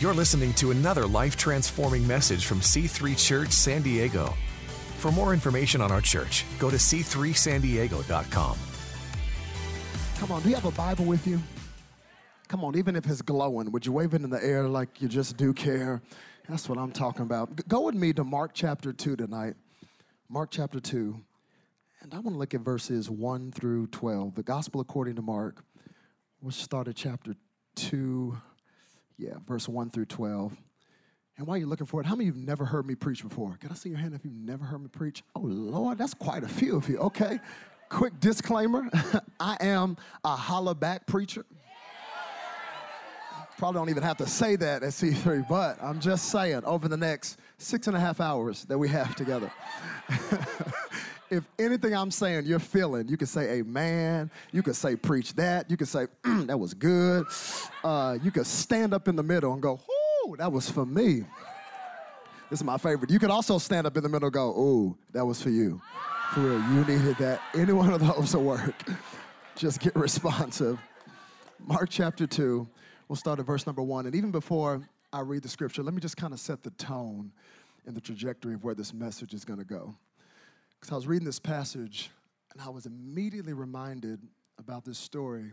You're listening to another life transforming message from C3 Church San Diego. For more information on our church, go to c3sandiego.com. Come on, do you have a Bible with you? Come on, even if it's glowing, would you wave it in the air like you just do care? That's what I'm talking about. Go with me to Mark chapter 2 tonight. Mark chapter 2. And I want to look at verses 1 through 12. The Gospel according to Mark. We'll start at chapter 2, yeah, verse 1 through 12. And while you're looking for it, how many of you have never heard me preach before? Can I see your hand if you've never heard me preach? Oh, Lord, that's quite a few of you. Okay. Quick disclaimer I am a holla back preacher. Probably don't even have to say that at C3, but I'm just saying over the next six and a half hours that we have together. if anything I'm saying you're feeling, you can say amen. You can say preach that. You can say "Mm, that was good. Uh, you can stand up in the middle and go, "Ooh, that was for me." This is my favorite. You can also stand up in the middle and go, "Ooh, that was for you." For real, you needed that. Any one of those will work. Just get responsive. Mark chapter 2, we'll start at verse number 1. And even before I read the scripture, let me just kind of set the tone and the trajectory of where this message is going to go. Because I was reading this passage and I was immediately reminded about this story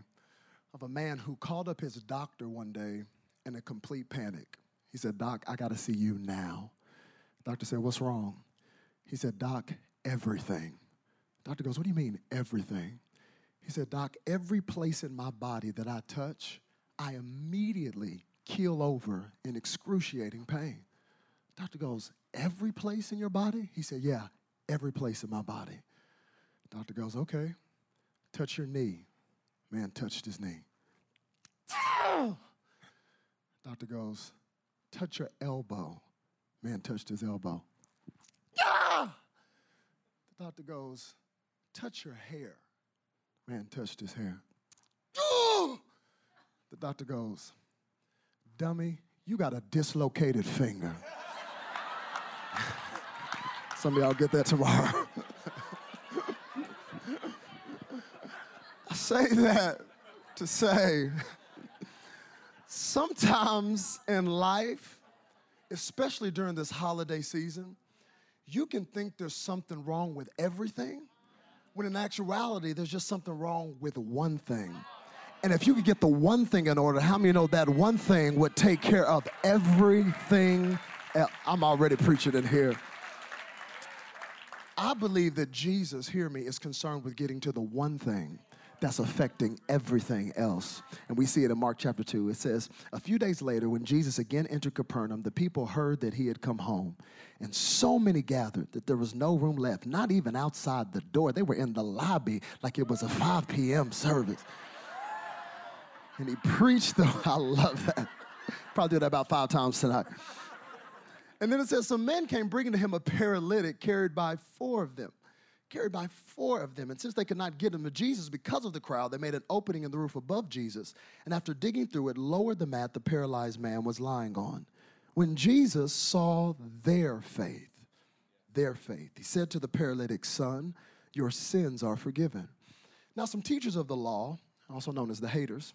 of a man who called up his doctor one day in a complete panic. He said, Doc, I got to see you now. Doctor said, What's wrong? He said, Doc, everything. Doctor goes, What do you mean, everything? He said, Doc, every place in my body that I touch, I immediately keel over in excruciating pain. Doctor goes, Every place in your body? He said, Yeah, every place in my body. Doctor goes, Okay, touch your knee. Man touched his knee. Doctor goes, Touch your elbow. Man touched his elbow. The doctor goes, Touch your hair. Man touched his hair. The doctor goes, Dummy, you got a dislocated finger. Some of y'all get that tomorrow. I say that to say sometimes in life, especially during this holiday season, you can think there's something wrong with everything, when in actuality, there's just something wrong with one thing. And if you could get the one thing in order, how many know that one thing would take care of everything? else? I'm already preaching in here. I believe that Jesus, hear me, is concerned with getting to the one thing that's affecting everything else. And we see it in Mark chapter 2. It says, A few days later, when Jesus again entered Capernaum, the people heard that he had come home. And so many gathered that there was no room left, not even outside the door. They were in the lobby like it was a 5 p.m. service. And he preached, though. I love that. Probably did that about five times tonight. And then it says, Some men came bringing to him a paralytic carried by four of them. Carried by four of them. And since they could not get him to Jesus because of the crowd, they made an opening in the roof above Jesus. And after digging through it, lowered the mat the paralyzed man was lying on. When Jesus saw their faith, their faith, he said to the paralytic, Son, your sins are forgiven. Now, some teachers of the law, also known as the haters,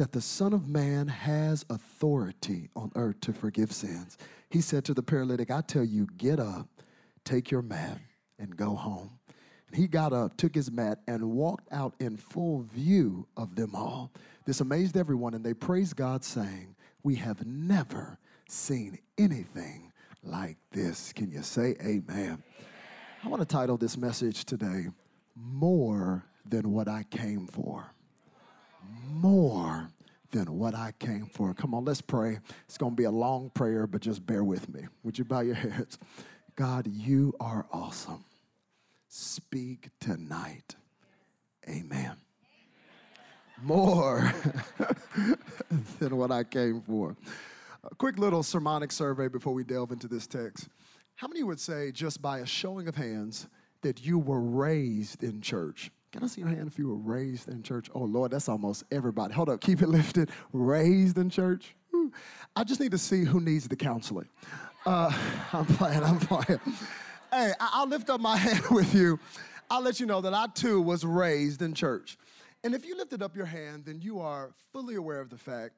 that the Son of Man has authority on earth to forgive sins. He said to the paralytic, I tell you, get up, take your mat, and go home. And he got up, took his mat, and walked out in full view of them all. This amazed everyone, and they praised God, saying, We have never seen anything like this. Can you say amen? I want to title this message today, More Than What I Came For more than what I came for. Come on, let's pray. It's going to be a long prayer, but just bear with me. Would you bow your heads? God, you are awesome. Speak tonight. Amen. More than what I came for. A quick little sermonic survey before we delve into this text. How many would say, just by a showing of hands, that you were raised in church? Can I see your hand if you were raised in church? Oh, Lord, that's almost everybody. Hold up, keep it lifted. Raised in church? I just need to see who needs the counseling. Uh, I'm playing, I'm playing. Hey, I'll lift up my hand with you. I'll let you know that I too was raised in church. And if you lifted up your hand, then you are fully aware of the fact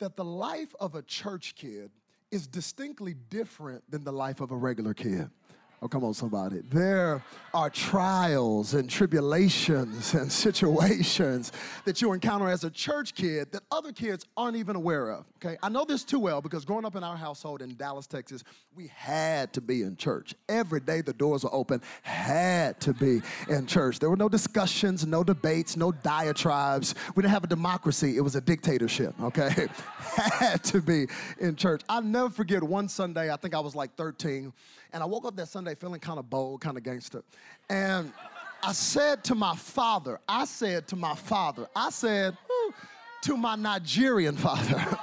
that the life of a church kid is distinctly different than the life of a regular kid. Oh, come on, somebody. There are trials and tribulations and situations that you encounter as a church kid that other kids aren't even aware of. Okay, I know this too well because growing up in our household in Dallas, Texas, we had to be in church. Every day the doors were open, had to be in church. There were no discussions, no debates, no diatribes. We didn't have a democracy, it was a dictatorship, okay? had to be in church. I'll never forget one Sunday, I think I was like 13 and I woke up that Sunday feeling kind of bold, kind of gangster. And I said to my father, I said to my father, I said to my Nigerian father,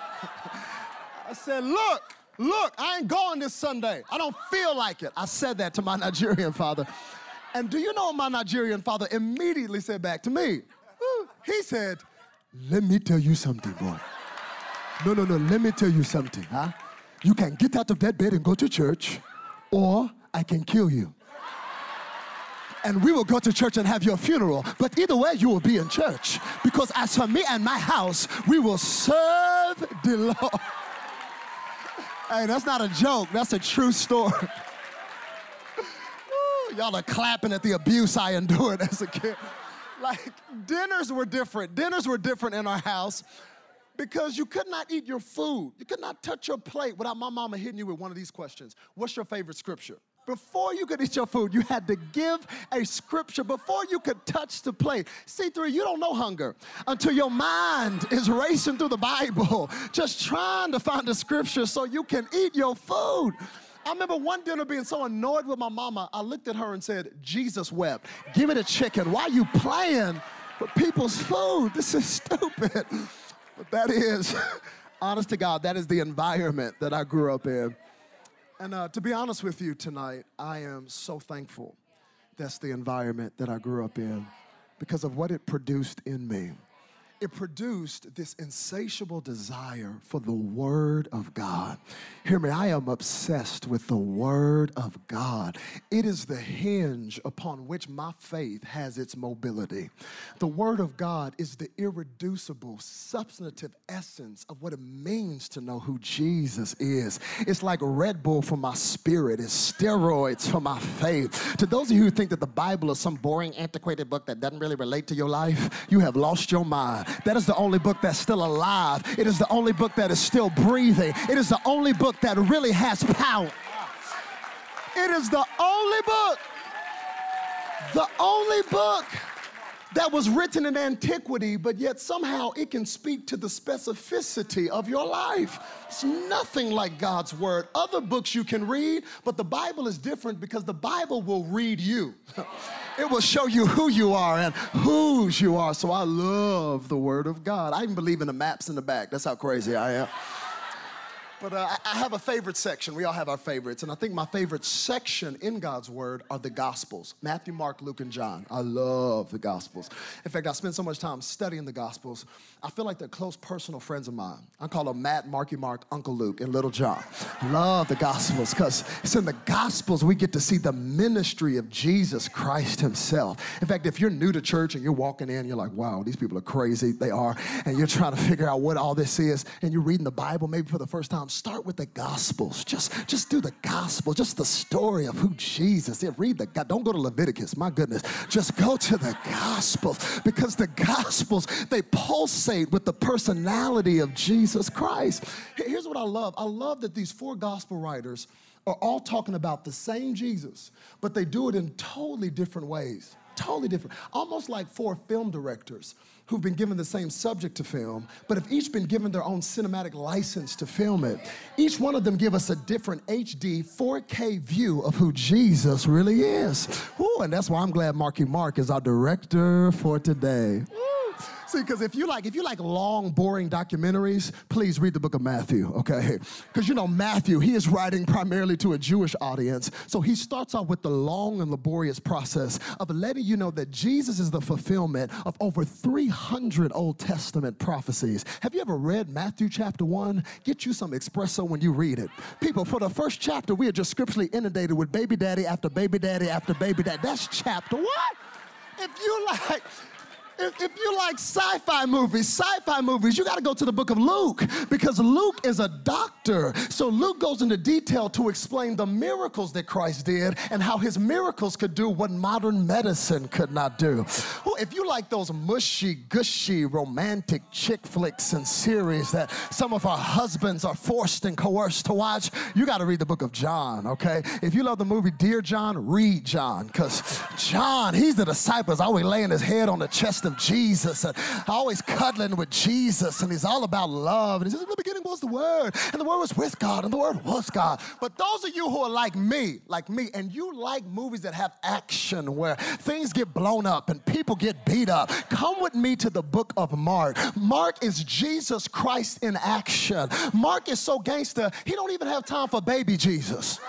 I said, look, look, I ain't going this Sunday. I don't feel like it. I said that to my Nigerian father. And do you know my Nigerian father immediately said back to me? He said, let me tell you something, boy. No, no, no, let me tell you something, huh? You can get out of that bed and go to church or I can kill you. And we will go to church and have your funeral. But either way, you will be in church. Because as for me and my house, we will serve the Lord. Hey, that's not a joke, that's a true story. Ooh, y'all are clapping at the abuse I endured as a kid. Like, dinners were different. Dinners were different in our house because you could not eat your food. You could not touch your plate without my mama hitting you with one of these questions What's your favorite scripture? Before you could eat your food, you had to give a scripture before you could touch the plate. C3, you don't know hunger until your mind is racing through the Bible, just trying to find the scripture so you can eat your food. I remember one dinner being so annoyed with my mama, I looked at her and said, Jesus wept. Give me the chicken. Why are you playing with people's food? This is stupid. But that is, honest to God, that is the environment that I grew up in. And uh, to be honest with you tonight, I am so thankful that's the environment that I grew up in because of what it produced in me it produced this insatiable desire for the Word of God. Hear me, I am obsessed with the Word of God. It is the hinge upon which my faith has its mobility. The Word of God is the irreducible, substantive essence of what it means to know who Jesus is. It's like Red Bull for my spirit, it's steroids for my faith. To those of you who think that the Bible is some boring, antiquated book that doesn't really relate to your life, you have lost your mind. That is the only book that's still alive. It is the only book that is still breathing. It is the only book that really has power. It is the only book, the only book that was written in antiquity, but yet somehow it can speak to the specificity of your life. It's nothing like God's word. Other books you can read, but the Bible is different because the Bible will read you. it will show you who you are and whose you are. So I love the word of God. I even believe in the maps in the back. That's how crazy I am. But uh, I have a favorite section. We all have our favorites. And I think my favorite section in God's Word are the Gospels Matthew, Mark, Luke, and John. I love the Gospels. In fact, I spend so much time studying the Gospels, I feel like they're close personal friends of mine. I call them Matt, Marky Mark, Uncle Luke, and Little John. love the Gospels because it's in the Gospels we get to see the ministry of Jesus Christ Himself. In fact, if you're new to church and you're walking in, you're like, wow, these people are crazy. They are. And you're trying to figure out what all this is, and you're reading the Bible maybe for the first time start with the Gospels. Just, just do the Gospel, just the story of who Jesus is. Read the God. Don't go to Leviticus. My goodness, just go to the Gospels because the Gospels they pulsate with the personality of Jesus Christ. Here's what I love. I love that these four Gospel writers are all talking about the same Jesus, but they do it in totally different ways. Totally different. Almost like four film directors who've been given the same subject to film, but have each been given their own cinematic license to film it. Each one of them give us a different HD 4K view of who Jesus really is. Ooh, and that's why I'm glad Marky Mark is our director for today. See, because if you like, if you like long, boring documentaries, please read the book of Matthew, okay? Because you know Matthew, he is writing primarily to a Jewish audience, so he starts off with the long and laborious process of letting you know that Jesus is the fulfillment of over 300 Old Testament prophecies. Have you ever read Matthew chapter one? Get you some espresso when you read it. People, for the first chapter, we are just scripturally inundated with baby daddy after baby daddy after baby daddy. That's chapter what? If you like if, if you like sci fi movies, sci fi movies, you got to go to the book of Luke because Luke is a doctor. So Luke goes into detail to explain the miracles that Christ did and how his miracles could do what modern medicine could not do. Well, if you like those mushy, gushy, romantic chick flicks and series that some of our husbands are forced and coerced to watch, you got to read the book of John, okay? If you love the movie Dear John, read John because John, he's the disciples always laying his head on the chest of Jesus and always cuddling with Jesus. And he's all about love. And he says, In the beginning was the Word, and the Word was with God, and the Word was God. But those of you who are like me, like me, and you like movies that have action where things get blown up and people get beat up, come with me to the book of Mark. Mark is Jesus Christ in action. Mark is so gangster, he don't even have time for baby Jesus.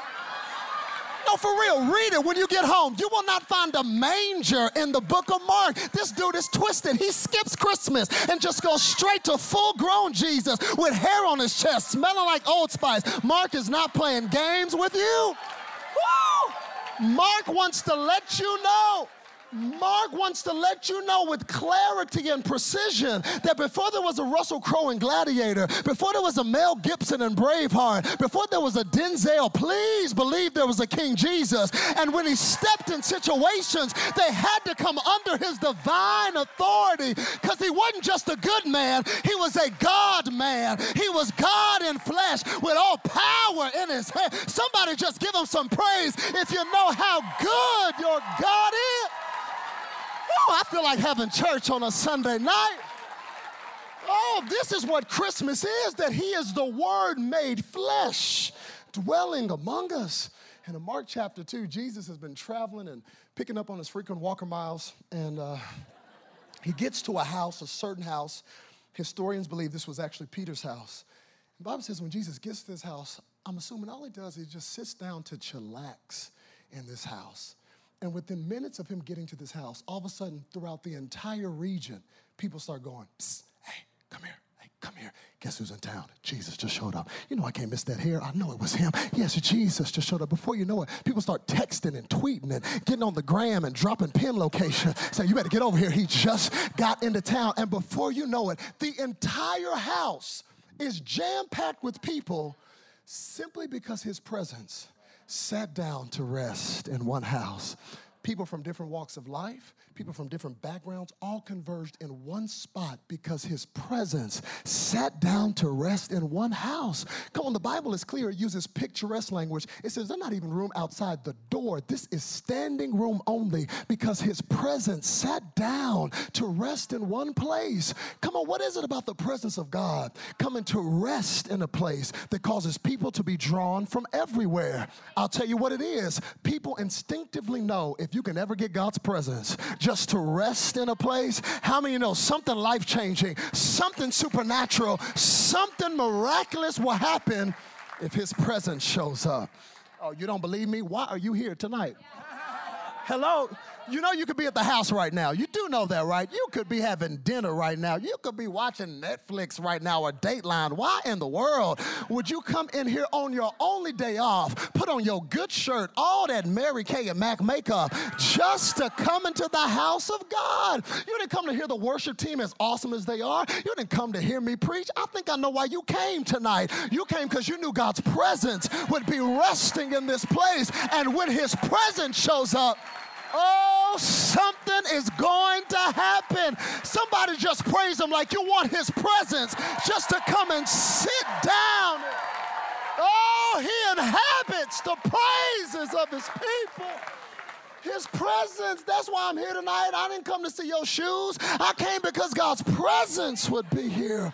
No, for real, read it when you get home. You will not find a manger in the book of Mark. This dude is twisted. He skips Christmas and just goes straight to full grown Jesus with hair on his chest, smelling like Old Spice. Mark is not playing games with you. Woo! Mark wants to let you know Mark wants to let you know with clarity and precision that before there was a Russell Crowe in Gladiator, before there was a Mel Gibson in Braveheart, before there was a Denzel, please believe there was a King Jesus. And when he stepped in situations, they had to come under his divine authority because he wasn't just a good man, he was a God man. He was God in flesh with all power in his hand. Somebody just give him some praise if you know how good your God is. Oh, I feel like having church on a Sunday night. Oh, this is what Christmas is that He is the Word made flesh, dwelling among us. And in Mark chapter 2, Jesus has been traveling and picking up on his frequent walker miles, and uh, he gets to a house, a certain house. Historians believe this was actually Peter's house. The Bible says when Jesus gets to this house, I'm assuming all he does is just sits down to chillax in this house. And within minutes of him getting to this house, all of a sudden, throughout the entire region, people start going, hey, come here. Hey, come here. Guess who's in town? Jesus just showed up. You know I can't miss that hair. I know it was him. Yes, Jesus just showed up. Before you know it, people start texting and tweeting and getting on the gram and dropping pin location, saying, You better get over here. He just got into town. And before you know it, the entire house is jam packed with people simply because his presence sat down to rest in one house. People from different walks of life, people from different backgrounds, all converged in one spot because his presence sat down to rest in one house. Come on, the Bible is clear. It uses picturesque language. It says there's not even room outside the door. This is standing room only because his presence sat down to rest in one place. Come on, what is it about the presence of God coming to rest in a place that causes people to be drawn from everywhere? I'll tell you what it is. People instinctively know if you can ever get God's presence, just to rest in a place, how many know something life changing, something supernatural, something miraculous will happen if His presence shows up? Oh, you don't believe me? Why are you here tonight? Hello? You know you could be at the house right now. You do know that, right? You could be having dinner right now. You could be watching Netflix right now or Dateline. Why in the world would you come in here on your only day off, put on your good shirt, all that Mary Kay and Mac makeup, just to come into the house of God? You didn't come to hear the worship team as awesome as they are. You didn't come to hear me preach. I think I know why you came tonight. You came because you knew God's presence would be resting in this place. And when his presence shows up, Oh, something is going to happen. Somebody just praise him like you want his presence just to come and sit down. Oh, he inhabits the praises of his people. His presence. That's why I'm here tonight. I didn't come to see your shoes. I came because God's presence would be here.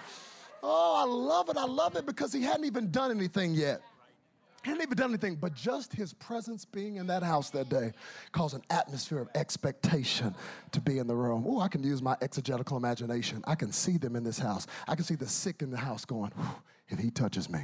Oh, I love it. I love it because he hadn't even done anything yet. Hadn't even done anything, but just his presence being in that house that day caused an atmosphere of expectation to be in the room. Oh, I can use my exegetical imagination. I can see them in this house. I can see the sick in the house going, if he touches me,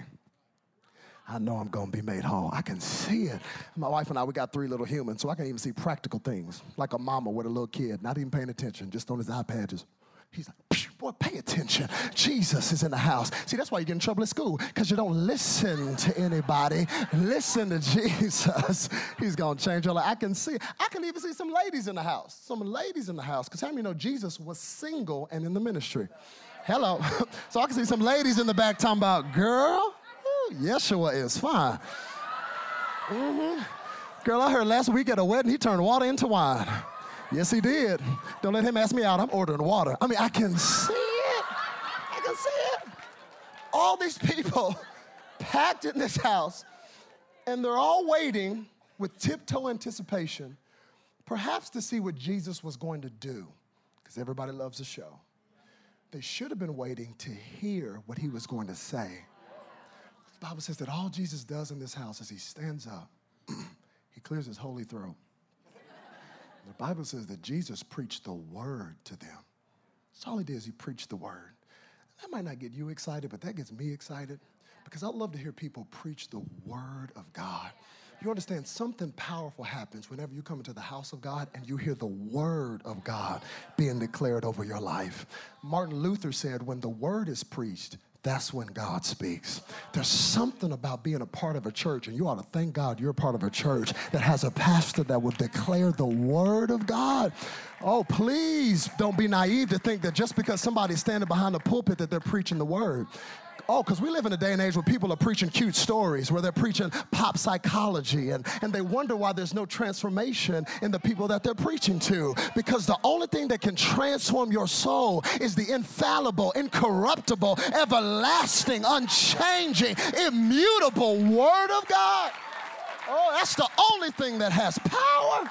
I know I'm gonna be made whole. I can see it. My wife and I, we got three little humans, so I can even see practical things, like a mama with a little kid, not even paying attention, just on his iPad, just He's like, boy, pay attention. Jesus is in the house. See, that's why you get in trouble at school, because you don't listen to anybody. Listen to Jesus. He's going to change your life. I can see, I can even see some ladies in the house. Some ladies in the house, because how many know Jesus was single and in the ministry? Hello. so I can see some ladies in the back talking about, girl, ooh, Yeshua is fine. Mm-hmm. Girl, I heard last week at a wedding, he turned water into wine. Yes, he did. Don't let him ask me out. I'm ordering water. I mean, I can see it. I can see it. All these people packed in this house, and they're all waiting with tiptoe anticipation, perhaps to see what Jesus was going to do, because everybody loves a show. They should have been waiting to hear what he was going to say. The Bible says that all Jesus does in this house is he stands up, he clears his holy throat the Bible says that Jesus preached the word to them. That's all he did is he preached the word. That might not get you excited, but that gets me excited because I love to hear people preach the word of God. You understand something powerful happens whenever you come into the house of God and you hear the word of God being declared over your life. Martin Luther said, when the word is preached, that's when God speaks. There's something about being a part of a church, and you ought to thank God you're part of a church that has a pastor that will declare the word of God. Oh, please don't be naive to think that just because somebody's standing behind the pulpit that they're preaching the word. Oh, because we live in a day and age where people are preaching cute stories, where they're preaching pop psychology, and, and they wonder why there's no transformation in the people that they're preaching to. Because the only thing that can transform your soul is the infallible, incorruptible, everlasting, unchanging, immutable Word of God. Oh, that's the only thing that has power.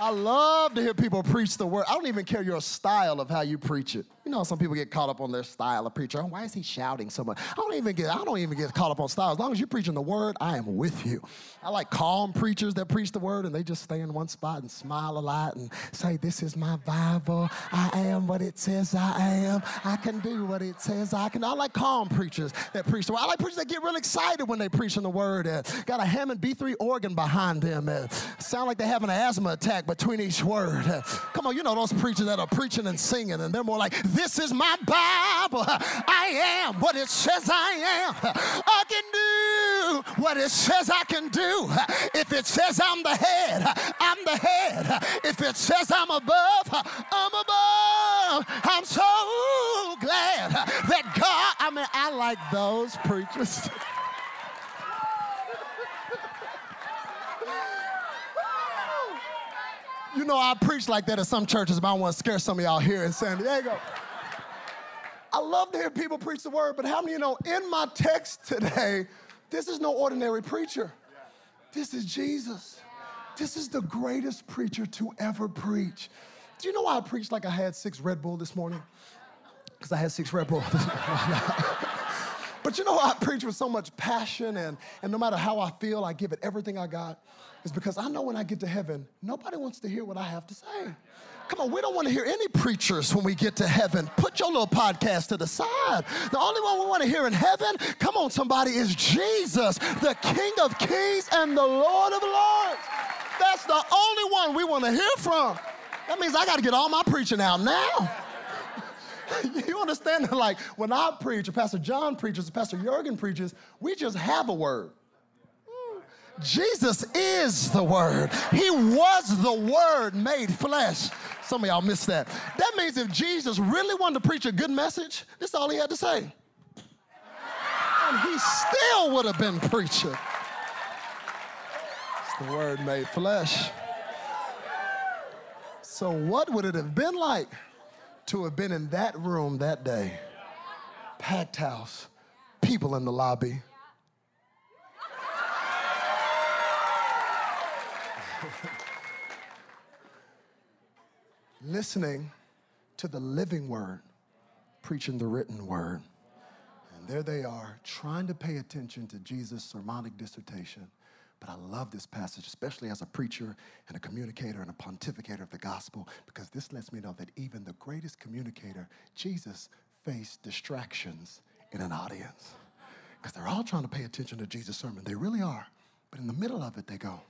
I love to hear people preach the word. I don't even care your style of how you preach it. You know, some people get caught up on their style of preacher. why is he shouting so much? I don't even get. I don't even get caught up on style. As long as you're preaching the word, I am with you. I like calm preachers that preach the word and they just stay in one spot and smile a lot and say, "This is my Bible. I am what it says I am. I can do what it says I can." I like calm preachers that preach the word. I like preachers that get real excited when they preach in the word. And got a Hammond B3 organ behind them. And sound like they're having an asthma attack between each word. Come on, you know those preachers that are preaching and singing, and they're more like this is my Bible. I am what it says I am. I can do what it says I can do. If it says I'm the head, I'm the head. If it says I'm above, I'm above. I'm so glad that God, I mean, I like those preachers. You know, I preach like that at some churches, but I want to scare some of y'all here in San Diego. I love to hear people preach the word, but how many you know in my text today, this is no ordinary preacher. This is Jesus. This is the greatest preacher to ever preach. Do you know why I preached like I had six Red Bull this morning? Because I had six Red Bull. but you know why I preach with so much passion and, and no matter how I feel, I give it everything I got? Is because I know when I get to heaven, nobody wants to hear what I have to say. Come on, we don't want to hear any preachers when we get to heaven. Put your little podcast to the side. The only one we want to hear in heaven, come on, somebody, is Jesus, the King of Kings and the Lord of Lords. That's the only one we want to hear from. That means I got to get all my preaching out now. you understand like, when I preach, or Pastor John preaches, or Pastor Jurgen preaches, we just have a word. Jesus is the Word. He was the Word made flesh. Some of y'all missed that. That means if Jesus really wanted to preach a good message, this is all he had to say. And he still would have been preaching. It's the Word made flesh. So, what would it have been like to have been in that room that day? Packed house, people in the lobby listening to the living word, preaching the written word. And there they are trying to pay attention to Jesus' sermonic dissertation. But I love this passage, especially as a preacher and a communicator and a pontificator of the gospel, because this lets me know that even the greatest communicator, Jesus, faced distractions in an audience. Because they're all trying to pay attention to Jesus' sermon. They really are. But in the middle of it, they go,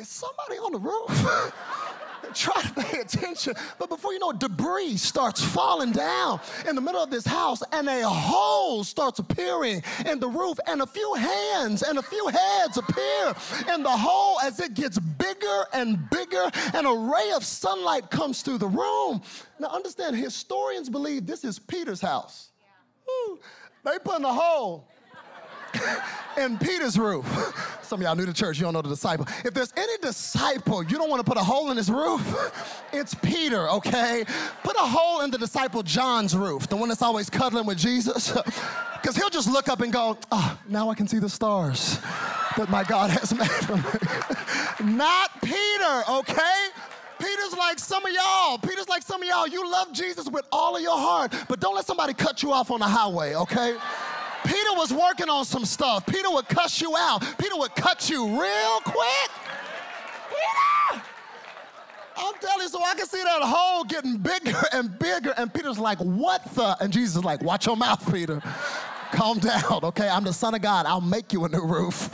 Is somebody on the roof? Try to pay attention. But before you know it, debris starts falling down in the middle of this house, and a hole starts appearing in the roof, and a few hands and a few heads appear in the hole as it gets bigger and bigger, and a ray of sunlight comes through the room. Now, understand, historians believe this is Peter's house. Yeah. They put in a hole in Peter's roof. Some of y'all new to church, you don't know the disciple. If there's any disciple you don't want to put a hole in his roof, it's Peter, okay? Put a hole in the disciple John's roof, the one that's always cuddling with Jesus. Because he'll just look up and go, oh, now I can see the stars that my God has made for me. Not Peter, okay? Peter's like some of y'all. Peter's like some of y'all. You love Jesus with all of your heart, but don't let somebody cut you off on the highway, okay? Peter was working on some stuff. Peter would cuss you out. Peter would cut you real quick. Peter! I'm telling you, so I can see that hole getting bigger and bigger. And Peter's like, what the? And Jesus is like, watch your mouth, Peter. Calm down, okay? I'm the son of God. I'll make you a new roof.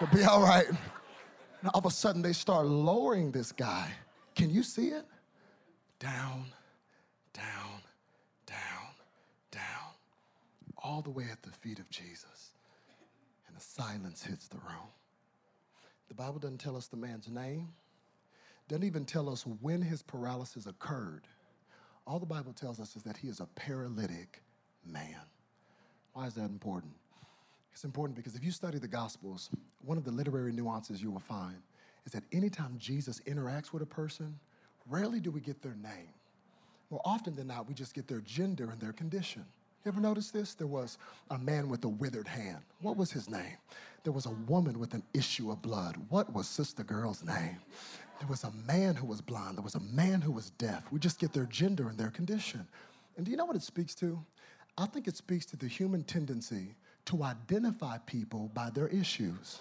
It'll be all right. And all of a sudden, they start lowering this guy. Can you see it? Down, down, all the way at the feet of Jesus. And the silence hits the room. The Bible doesn't tell us the man's name, doesn't even tell us when his paralysis occurred. All the Bible tells us is that he is a paralytic man. Why is that important? It's important because if you study the Gospels, one of the literary nuances you will find is that anytime Jesus interacts with a person, rarely do we get their name. More often than not, we just get their gender and their condition. You ever notice this? There was a man with a withered hand. What was his name? There was a woman with an issue of blood. What was Sister Girl's name? There was a man who was blind. There was a man who was deaf. We just get their gender and their condition. And do you know what it speaks to? I think it speaks to the human tendency to identify people by their issues.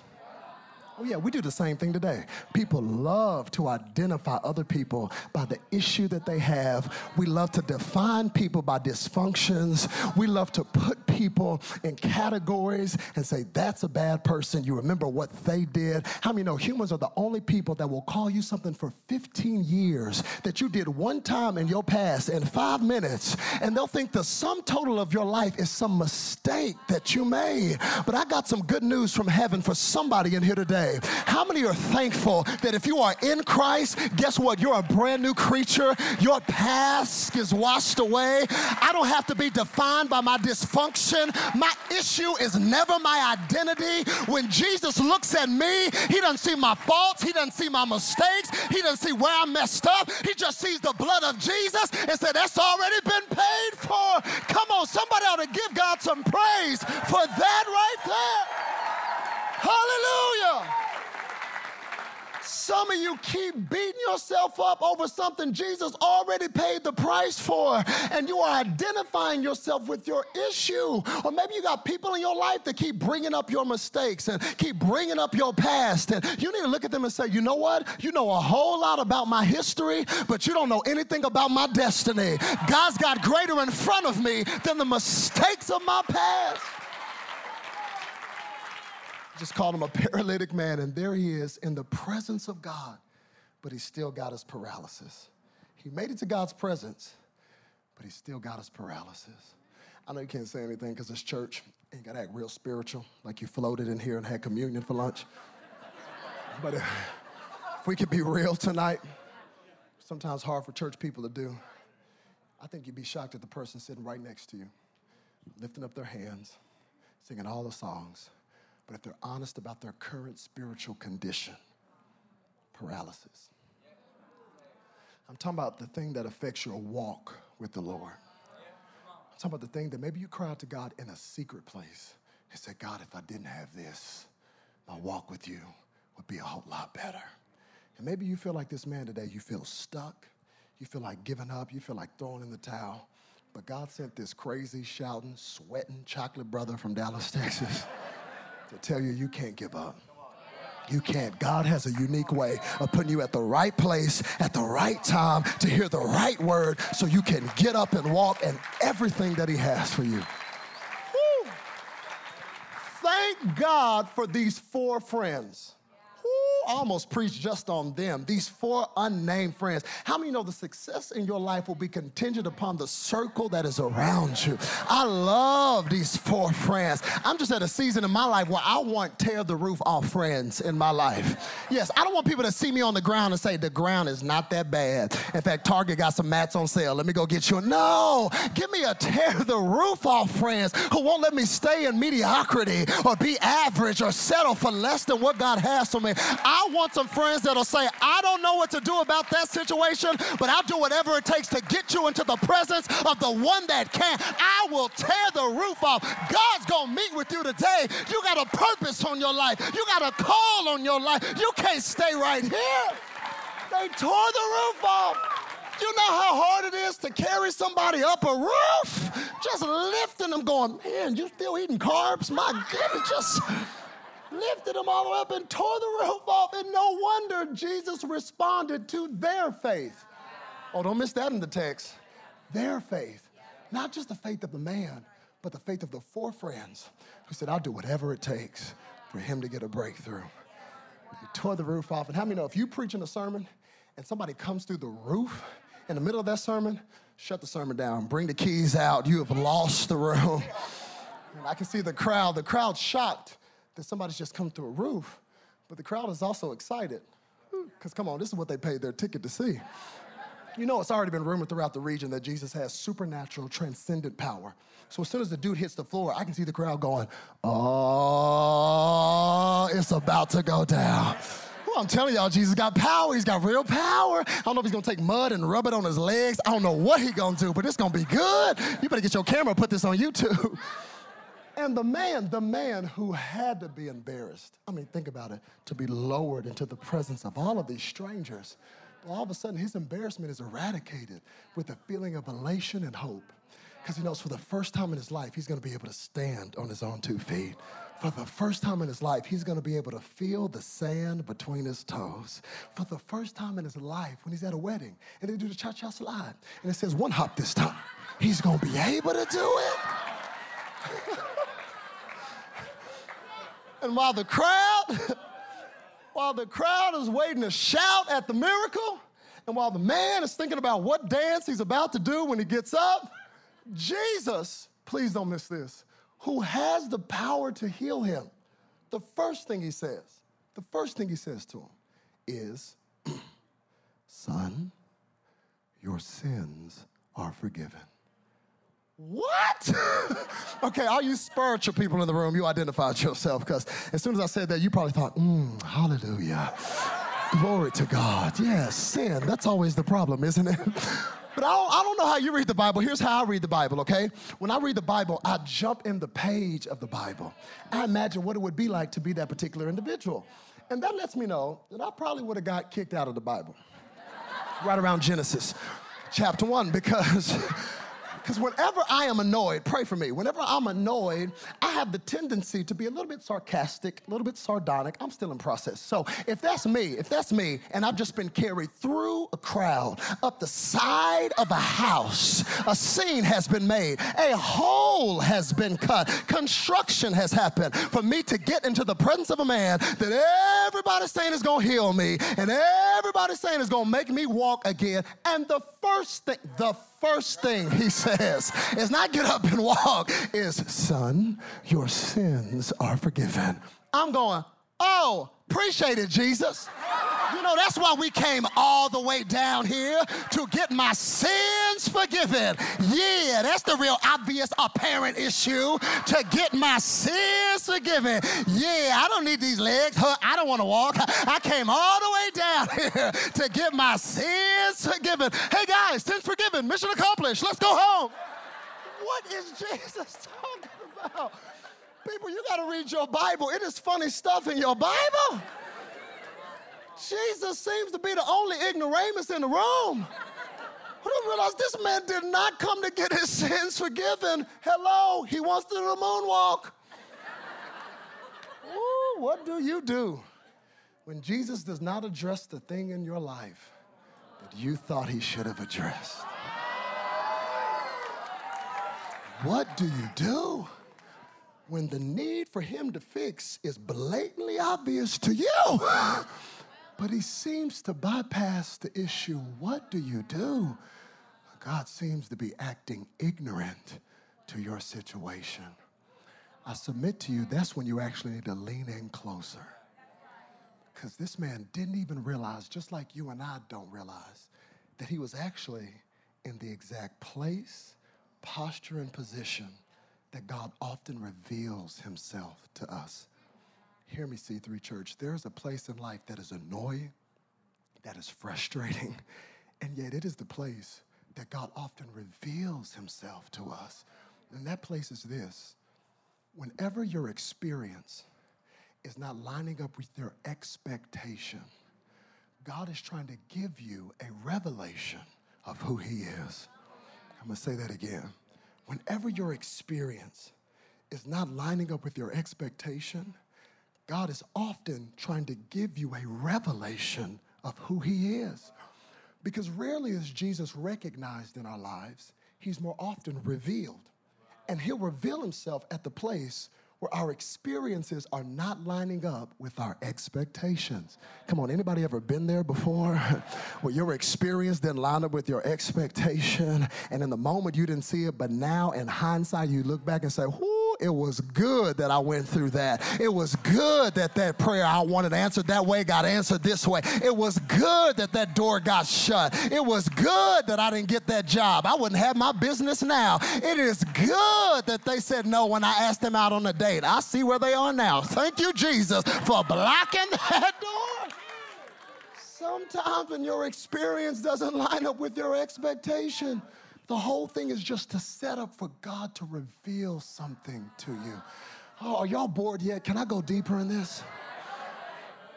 Oh, yeah, we do the same thing today. People love to identify other people by the issue that they have. We love to define people by dysfunctions. We love to put people in categories and say, that's a bad person. You remember what they did. How many know humans are the only people that will call you something for 15 years that you did one time in your past in five minutes, and they'll think the sum total of your life is some mistake that you made. But I got some good news from heaven for somebody in here today. How many are thankful that if you are in Christ, guess what? You're a brand new creature. Your past is washed away. I don't have to be defined by my dysfunction. My issue is never my identity. When Jesus looks at me, he doesn't see my faults, he doesn't see my mistakes, he doesn't see where I messed up. He just sees the blood of Jesus and said, That's already been paid for. Come on, somebody ought to give God some praise for that right there. Hallelujah. Some of you keep beating yourself up over something Jesus already paid the price for, and you are identifying yourself with your issue. Or maybe you got people in your life that keep bringing up your mistakes and keep bringing up your past. And you need to look at them and say, you know what? You know a whole lot about my history, but you don't know anything about my destiny. God's got greater in front of me than the mistakes of my past just called him a paralytic man, and there he is in the presence of God, but he still got his paralysis. He made it to God's presence, but he still got his paralysis. I know you can't say anything because it's church, and you got to act real spiritual, like you floated in here and had communion for lunch. but if, if we could be real tonight, sometimes hard for church people to do. I think you'd be shocked at the person sitting right next to you, lifting up their hands, singing all the songs but if they're honest about their current spiritual condition, paralysis. I'm talking about the thing that affects your walk with the Lord. I'm talking about the thing that maybe you cry out to God in a secret place and say, God, if I didn't have this, my walk with you would be a whole lot better. And maybe you feel like this man today, you feel stuck, you feel like giving up, you feel like throwing in the towel. But God sent this crazy, shouting, sweating chocolate brother from Dallas, Texas to tell you you can't give up. You can't. God has a unique way of putting you at the right place at the right time to hear the right word so you can get up and walk and everything that He has for you. Woo. Thank God for these four friends. Almost preached just on them, these four unnamed friends. How many know the success in your life will be contingent upon the circle that is around you? I love these four friends. I'm just at a season in my life where I want tear the roof off friends in my life. Yes, I don't want people to see me on the ground and say the ground is not that bad. In fact, Target got some mats on sale. Let me go get you. A, no, give me a tear the roof off friends who won't let me stay in mediocrity or be average or settle for less than what God has for me. Want some friends that'll say, I don't know what to do about that situation, but I'll do whatever it takes to get you into the presence of the one that can. I will tear the roof off. God's gonna meet with you today. You got a purpose on your life, you got a call on your life. You can't stay right here. They tore the roof off. You know how hard it is to carry somebody up a roof? Just lifting them, going, man, you still eating carbs? My goodness, just lifted them all the way up and tore the roof off. And no wonder Jesus responded to their faith. Oh, don't miss that in the text. Their faith. Not just the faith of the man, but the faith of the four friends who said, I'll do whatever it takes for him to get a breakthrough. He tore the roof off. And how many know if you preaching a sermon and somebody comes through the roof in the middle of that sermon, shut the sermon down, bring the keys out. You have lost the room. And I can see the crowd. The crowd shocked that somebody's just come through a roof, but the crowd is also excited. Because come on, this is what they paid their ticket to see. You know, it's already been rumored throughout the region that Jesus has supernatural, transcendent power. So as soon as the dude hits the floor, I can see the crowd going, Oh, it's about to go down. Well, I'm telling y'all, Jesus got power. He's got real power. I don't know if he's gonna take mud and rub it on his legs. I don't know what he's gonna do, but it's gonna be good. You better get your camera, put this on YouTube. And the man, the man who had to be embarrassed, I mean, think about it, to be lowered into the presence of all of these strangers, all of a sudden his embarrassment is eradicated with a feeling of elation and hope. Because he knows for the first time in his life, he's gonna be able to stand on his own two feet. For the first time in his life, he's gonna be able to feel the sand between his toes. For the first time in his life, when he's at a wedding and they do the cha cha slide, and it says one hop this time, he's gonna be able to do it. And while the crowd, while the crowd is waiting to shout at the miracle, and while the man is thinking about what dance he's about to do when he gets up, Jesus, please don't miss this, who has the power to heal him, the first thing he says, the first thing he says to him is, Son, your sins are forgiven. What? okay, all you spiritual people in the room, you identified yourself because as soon as I said that, you probably thought, mm, hallelujah. Glory to God. Yes, sin, that's always the problem, isn't it? But I don't, I don't, know how you read the Bible. Here's how I read the Bible, okay? When I read the Bible, I jump in the page of the Bible. I imagine what it would be like to be that particular individual. And that lets me know that I probably would have got kicked out of the Bible right around Genesis chapter 1 because because whenever I am annoyed, pray for me, whenever I'm annoyed, I have the tendency to be a little bit sarcastic, a little bit sardonic. I'm still in process. So if that's me, if that's me, and I've just been carried through a crowd, up the side of a house, a scene has been made, a hole has been cut, construction has happened for me to get into the presence of a man that everybody's saying is gonna heal me, and everybody's saying is gonna make me walk again. And the first thing, the first thing he says is not get up and walk, is son, your sins are forgiven. I'm going, oh, appreciate it, Jesus. You know, that's why we came all the way down here to get my sins forgiven. Yeah, that's the real obvious apparent issue to get my sins forgiven. Yeah, I don't need these legs. I don't want to walk. I came all the way down here to get my sins forgiven. Hey guys, sins forgiven. Mission accomplished. Let's go home. What is Jesus talking about? People, you got to read your Bible. It is funny stuff in your Bible. Jesus seems to be the only ignoramus in the room. I don't realize this man did not come to get his sins forgiven. Hello, he wants to do the moonwalk. Ooh, what do you do when Jesus does not address the thing in your life that you thought he should have addressed? What do you do when the need for him to fix is blatantly obvious to you? But he seems to bypass the issue. What do you do? God seems to be acting ignorant to your situation. I submit to you, that's when you actually need to lean in closer. Because this man didn't even realize, just like you and I don't realize, that he was actually in the exact place, posture, and position that God often reveals himself to us. Hear me, C3 Church. There's a place in life that is annoying, that is frustrating, and yet it is the place that God often reveals himself to us. And that place is this whenever your experience is not lining up with your expectation, God is trying to give you a revelation of who He is. I'm gonna say that again. Whenever your experience is not lining up with your expectation, God is often trying to give you a revelation of who He is. Because rarely is Jesus recognized in our lives, He's more often revealed. And He'll reveal Himself at the place where our experiences are not lining up with our expectations. Come on, anybody ever been there before? where your experience didn't line up with your expectation, and in the moment you didn't see it, but now in hindsight you look back and say, whoo, it was good that I went through that. It was good that that prayer I wanted answered that way got answered this way. It was good that that door got shut. It was good that I didn't get that job. I wouldn't have my business now. It is good that they said no when I asked them out on a date. I see where they are now. Thank you, Jesus, for blocking that door. Sometimes when your experience doesn't line up with your expectation, the whole thing is just to set up for God to reveal something to you. Oh, are y'all bored yet? Can I go deeper in this?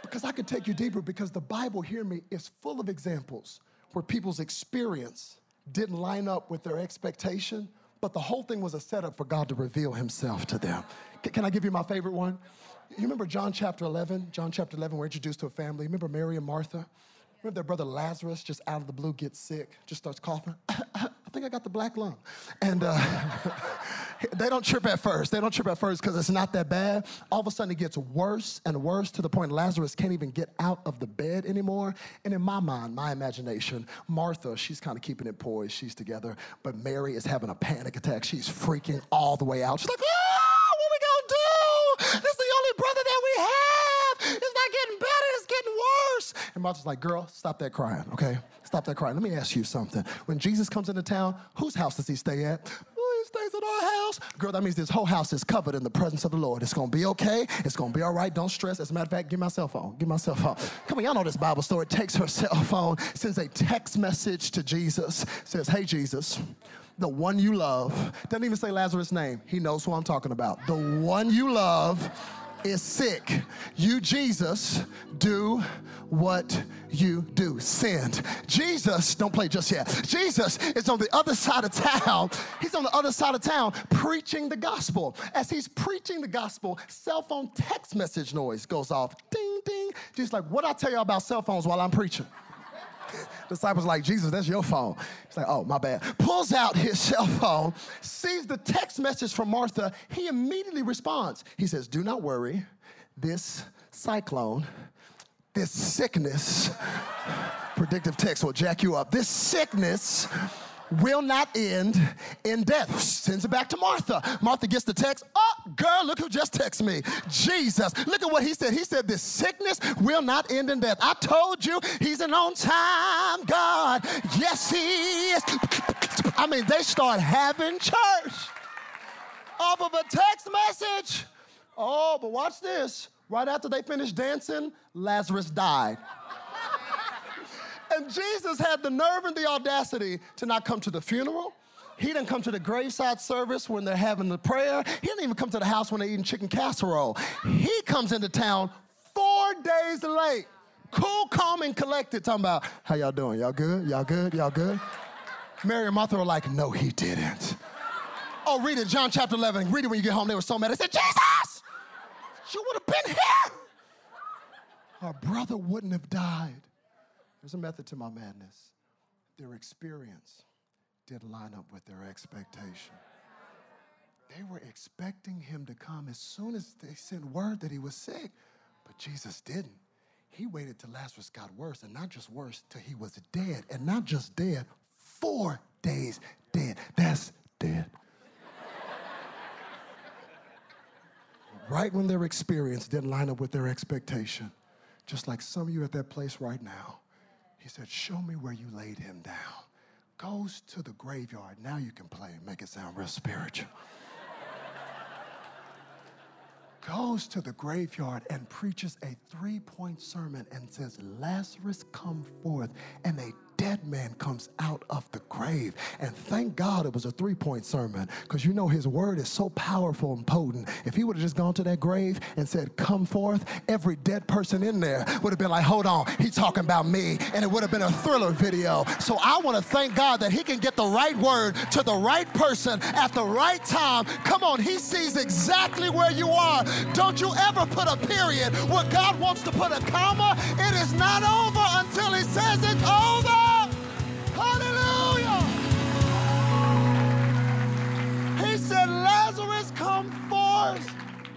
Because I could take you deeper because the Bible, hear me, is full of examples where people's experience didn't line up with their expectation, but the whole thing was a setup for God to reveal himself to them. Can I give you my favorite one? You remember John chapter 11? John chapter 11, we're introduced to a family. Remember Mary and Martha? Remember their brother Lazarus just out of the blue gets sick, just starts coughing? think I got the black lung. And uh, they don't trip at first. They don't trip at first because it's not that bad. All of a sudden, it gets worse and worse to the point Lazarus can't even get out of the bed anymore. And in my mind, my imagination, Martha, she's kind of keeping it poised. She's together. But Mary is having a panic attack. She's freaking all the way out. She's like, ah, what we gonna do? This is the only brother that we have. It's not getting better, it's getting And Martha's like, girl, stop that crying, okay? Stop that crying. Let me ask you something. When Jesus comes into town, whose house does he stay at? He stays at our house. Girl, that means this whole house is covered in the presence of the Lord. It's gonna be okay. It's gonna be all right. Don't stress. As a matter of fact, give my cell phone. Give my cell phone. Come on, y'all know this Bible story. Takes her cell phone, sends a text message to Jesus, says, Hey, Jesus, the one you love, doesn't even say Lazarus' name. He knows who I'm talking about. The one you love is sick. You, Jesus, do what you do. Send. Jesus, don't play just yet. Jesus is on the other side of town. He's on the other side of town preaching the gospel. As he's preaching the gospel, cell phone text message noise goes off. Ding, ding. Just like, what I tell you about cell phones while I'm preaching? Disciples like, Jesus, that's your phone. He's like, oh, my bad. Pulls out his cell phone, sees the text message from Martha. He immediately responds. He says, do not worry. This cyclone, this sickness, predictive text will jack you up. This sickness will not end in death. Sends it back to Martha. Martha gets the text. Oh, girl, look who just texted me. Jesus. Look at what he said. He said, This sickness will not end in death. I told you he's an on time God. Yes, he is. I mean, they start having church off of a text message. Oh, but watch this. Right after they finished dancing, Lazarus died. And Jesus had the nerve and the audacity to not come to the funeral. He didn't come to the graveside service when they're having the prayer. He didn't even come to the house when they're eating chicken casserole. He comes into town four days late. Cool, calm, and collected. Talking about, how y'all doing? Y'all good? Y'all good? Y'all good? Mary and Martha were like, no, he didn't. Oh, read it, John chapter 11. Read it when you get home. They were so mad. They said, Jesus, you would have been here. Our brother wouldn't have died. There's a method to my madness. Their experience didn't line up with their expectation. They were expecting him to come as soon as they sent word that he was sick, but Jesus didn't. He waited till Lazarus got worse, and not just worse, till he was dead, and not just dead, four days dead. That's dead. right when their experience didn't line up with their expectation, just like some of you at that place right now, he said, Show me where you laid him down. Goes to the graveyard. Now you can play and make it sound real spiritual. Goes to the graveyard and preaches a three point sermon and says, Lazarus, come forth. And a dead man comes out of the grave. And thank God it was a three point sermon because you know his word is so powerful and potent. If he would have just gone to that grave and said, Come forth, every dead person in there would have been like, Hold on, he's talking about me. And it would have been a thriller video. So I want to thank God that he can get the right word to the right person at the right time. Come on, he sees exactly where you are. Don't you ever put a period where God wants to put a comma. It is not over until he says it's over. Forth.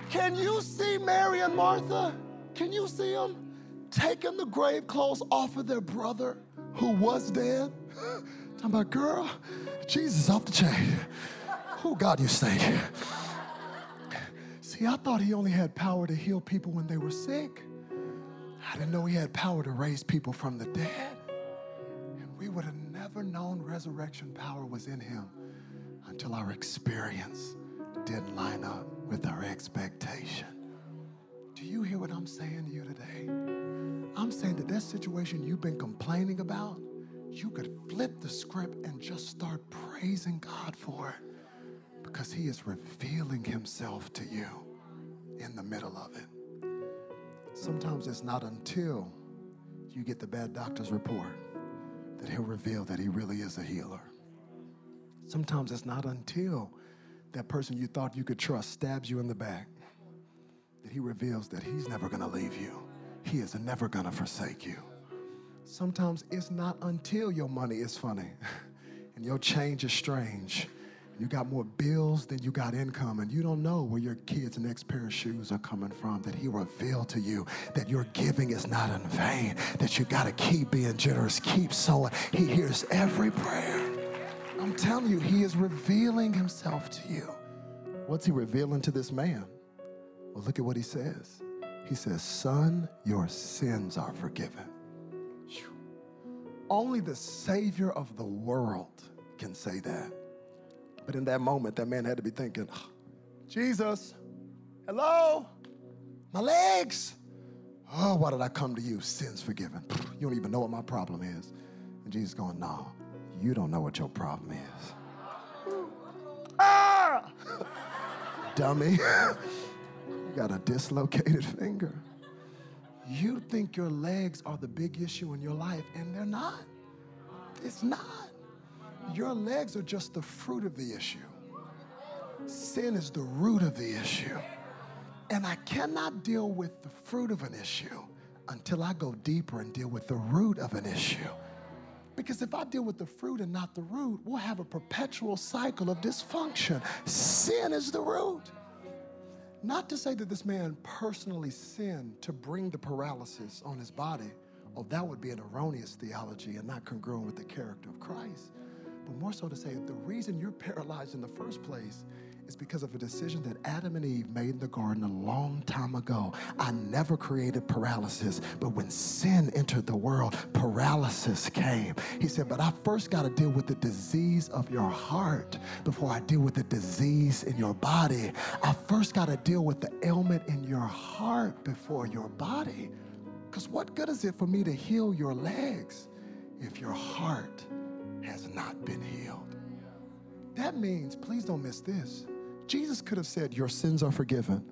Can you see Mary and Martha? Can you see them taking the grave clothes off of their brother who was dead? Talking about, girl, Jesus off the chain. Who God you say? See, I thought he only had power to heal people when they were sick. I didn't know he had power to raise people from the dead. And we would have never known resurrection power was in him until our experience didn't line up with our expectation. Do you hear what I'm saying to you today? I'm saying that that situation you've been complaining about, you could flip the script and just start praising God for it because He is revealing Himself to you in the middle of it. Sometimes it's not until you get the bad doctor's report that he'll reveal that he really is a healer. Sometimes it's not until that person you thought you could trust stabs you in the back that he reveals that he's never gonna leave you. He is never gonna forsake you. Sometimes it's not until your money is funny and your change is strange you got more bills than you got income, and you don't know where your kids' next pair of shoes are coming from. That He revealed to you that your giving is not in vain, that you got to keep being generous, keep sowing. He hears every prayer. I'm telling you, He is revealing Himself to you. What's He revealing to this man? Well, look at what He says. He says, Son, your sins are forgiven. Only the Savior of the world can say that. But in that moment, that man had to be thinking, ah, Jesus, hello, my legs. Oh, why did I come to you? Sins forgiven. You don't even know what my problem is. And Jesus going, no, you don't know what your problem is. Ah! Dummy. you got a dislocated finger. You think your legs are the big issue in your life, and they're not. It's not. Your legs are just the fruit of the issue. Sin is the root of the issue. And I cannot deal with the fruit of an issue until I go deeper and deal with the root of an issue. Because if I deal with the fruit and not the root, we'll have a perpetual cycle of dysfunction. Sin is the root. Not to say that this man personally sinned to bring the paralysis on his body. Oh, that would be an erroneous theology and not congruent with the character of Christ but more so to say the reason you're paralyzed in the first place is because of a decision that Adam and Eve made in the garden a long time ago. I never created paralysis, but when sin entered the world, paralysis came. He said, But I first got to deal with the disease of your heart before I deal with the disease in your body. I first got to deal with the ailment in your heart before your body. Because what good is it for me to heal your legs if your heart has not been healed. That means, please don't miss this. Jesus could have said, Your sins are forgiven,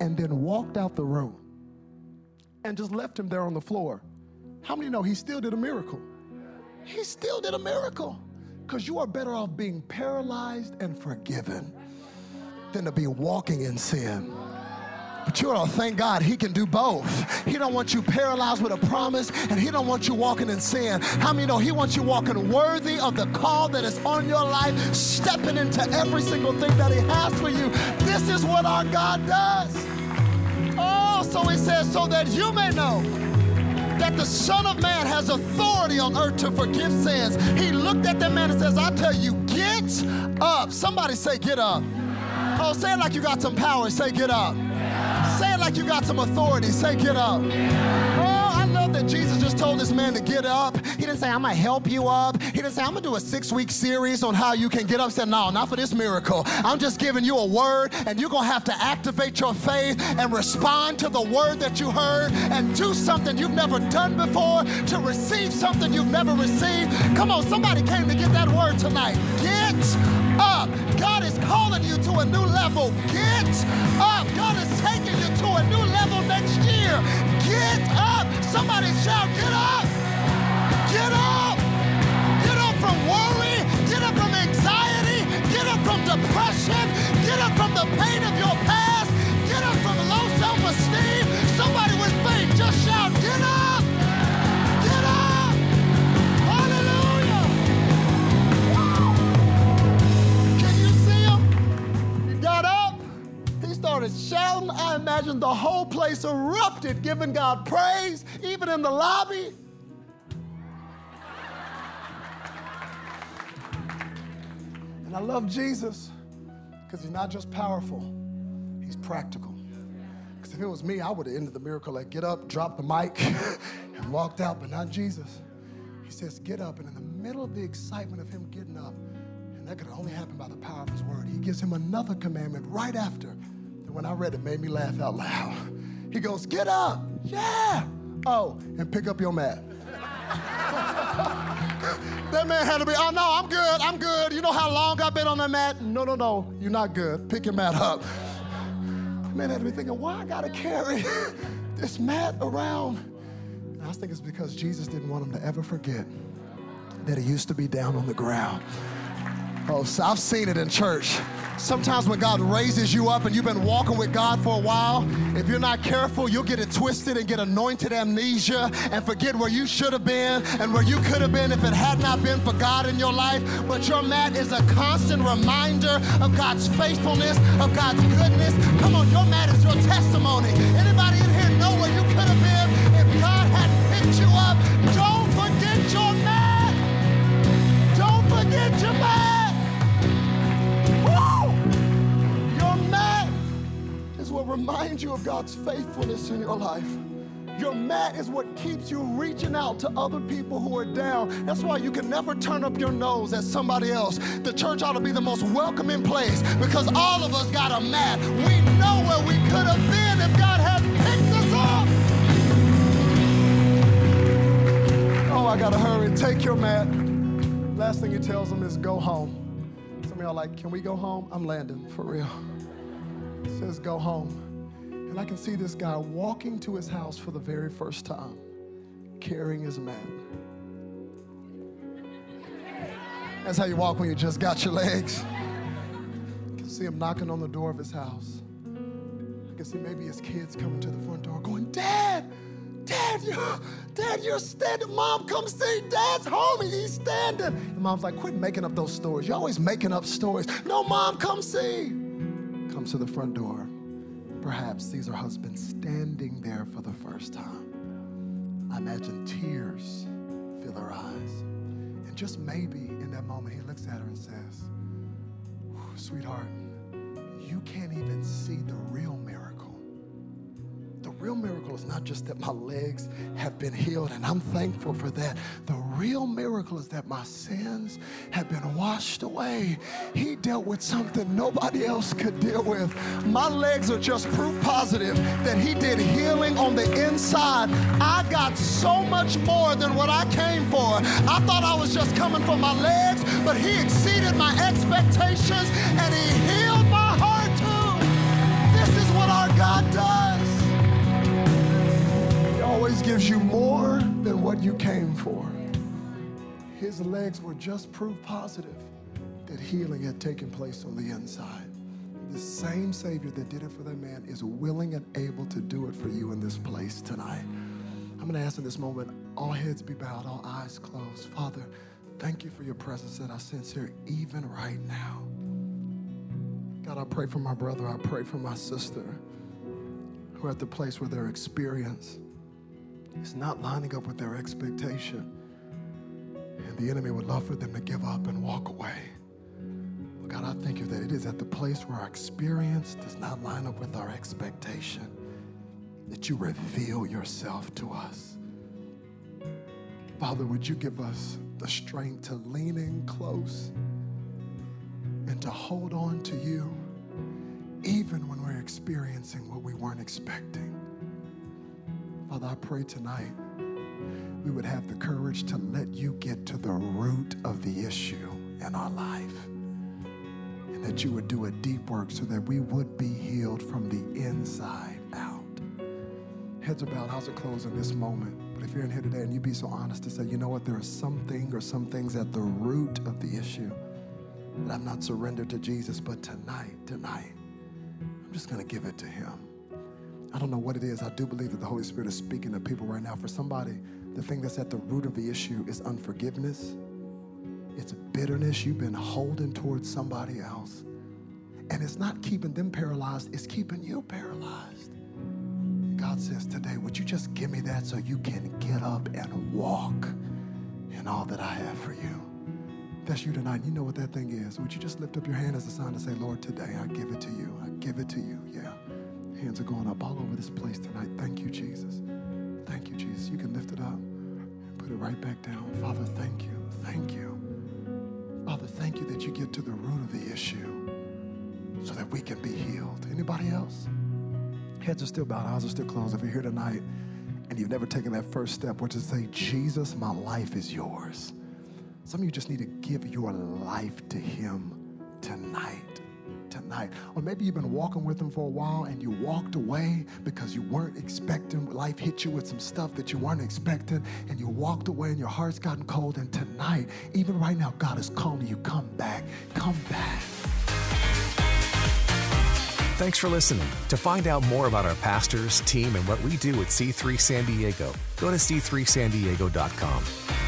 and then walked out the room and just left him there on the floor How many know he still did a miracle? He still did a miracle. Because you are better off being paralyzed and forgiven than to be walking in sin. But you ought to thank God he can do both. He don't want you paralyzed with a promise, and he don't want you walking in sin. How many know he wants you walking worthy of the call that is on your life, stepping into every single thing that he has for you. This is what our God does. Oh, so he says, so that you may know that the Son of Man has authority on earth to forgive sins. He looked at that man and says, I tell you, get up. Somebody say, get up. Oh, say it like you got some power. Say, get up. Like you got some authority. Say, get up. Oh, I love that Jesus just told this man to get up. He didn't say, I'm going to help you up. He didn't say, I'm going to do a six week series on how you can get up. He said, No, not for this miracle. I'm just giving you a word, and you're going to have to activate your faith and respond to the word that you heard and do something you've never done before to receive something you've never received. Come on, somebody came to get that word tonight. Get up. God is calling you to a new level. Get up. God is taking you to a new level next year. Get up. Somebody shout, get up. Get up. Get up from worry. Get up from anxiety. Get up from depression. Get up from the pain of your past. Get up from low self-esteem. Somebody with faith, just shout, get up. He shouting. I imagine the whole place erupted, giving God praise, even in the lobby. And I love Jesus because he's not just powerful, he's practical. Because if it was me, I would have ended the miracle like get up, drop the mic, and walked out, but not Jesus. He says, get up. And in the middle of the excitement of him getting up, and that could only happen by the power of his word, he gives him another commandment right after. When I read it, it made me laugh out loud. He goes, get up. Yeah. Oh, and pick up your mat. That man had to be, oh no, I'm good, I'm good. You know how long I've been on that mat? No, no, no, you're not good. Pick your mat up. Man had to be thinking, why I gotta carry this mat around? And I think it's because Jesus didn't want him to ever forget that he used to be down on the ground. Oh, so I've seen it in church. Sometimes when God raises you up and you've been walking with God for a while, if you're not careful, you'll get it twisted and get anointed amnesia and forget where you should have been and where you could have been if it had not been for God in your life. But your mat is a constant reminder of God's faithfulness, of God's goodness. Come on, your mat is your testimony. Anybody in here is remind you of God's faithfulness in your life. Your mat is what keeps you reaching out to other people who are down. That's why you can never turn up your nose at somebody else. The church ought to be the most welcoming place because all of us got a mat. We know where we could have been if God hadn't picked us up. Oh, I gotta hurry. Take your mat. Last thing he tells them is go home. Some of y'all like, can we go home? I'm landing for real. Says go home. And I can see this guy walking to his house for the very first time, carrying his man. That's how you walk when you just got your legs. I can see him knocking on the door of his house. I can see maybe his kids coming to the front door going, Dad, Dad, you're, Dad, you're standing. Mom, come see. Dad's home. He's standing. And mom's like, quit making up those stories. You're always making up stories. No, Mom, come see. Comes to the front door. Perhaps sees her husband standing there for the first time. I imagine tears fill her eyes. And just maybe in that moment, he looks at her and says, Sweetheart, you can't even see the real miracle. The real miracle is not just that my legs have been healed, and I'm thankful for that. The real miracle is that my sins have been washed away. He dealt with something nobody else could deal with. My legs are just proof positive that He did healing on the inside. I got so much more than what I came for. I thought I was just coming for my legs, but He exceeded my expectations and He you came for. His legs were just proof positive that healing had taken place on the inside. The same Savior that did it for that man is willing and able to do it for you in this place tonight. I'm going to ask in this moment, all heads be bowed, all eyes closed. Father, thank you for your presence that I sense here even right now. God, I pray for my brother. I pray for my sister who are at the place where their experience is not lining up with their expectation. And the enemy would love for them to give up and walk away. But God, I thank you that it is at the place where our experience does not line up with our expectation that you reveal yourself to us. Father, would you give us the strength to lean in close and to hold on to you even when we're experiencing what we weren't expecting? Father, I pray tonight we would have the courage to let you get to the root of the issue in our life. And that you would do a deep work so that we would be healed from the inside out. Heads are bowed, are closed in this moment. But if you're in here today and you'd be so honest to say, you know what, there is something or some things at the root of the issue that I'm not surrendered to Jesus, but tonight, tonight, I'm just going to give it to Him. I don't know what it is. I do believe that the Holy Spirit is speaking to people right now. For somebody, the thing that's at the root of the issue is unforgiveness, it's bitterness you've been holding towards somebody else. And it's not keeping them paralyzed, it's keeping you paralyzed. God says today, would you just give me that so you can get up and walk in all that I have for you? That's you tonight. You know what that thing is. Would you just lift up your hand as a sign to say, Lord, today I give it to you. I give it to you. Yeah. Hands are going up all over this place tonight. Thank you, Jesus. Thank you, Jesus. You can lift it up and put it right back down. Father, thank you. Thank you. Father, thank you that you get to the root of the issue so that we can be healed. Anybody else? Heads are still bowed, eyes are still closed. If you're here tonight and you've never taken that first step, which is to say, Jesus, my life is yours. Some of you just need to give your life to Him tonight. Tonight. Or maybe you've been walking with Him for a while and you walked away because you weren't expecting. Life hit you with some stuff that you weren't expecting and you walked away and your heart's gotten cold. And tonight, even right now, God is calling you, come back, come back. Thanks for listening. To find out more about our pastors, team, and what we do at C3 San Diego, go to c3sandiego.com.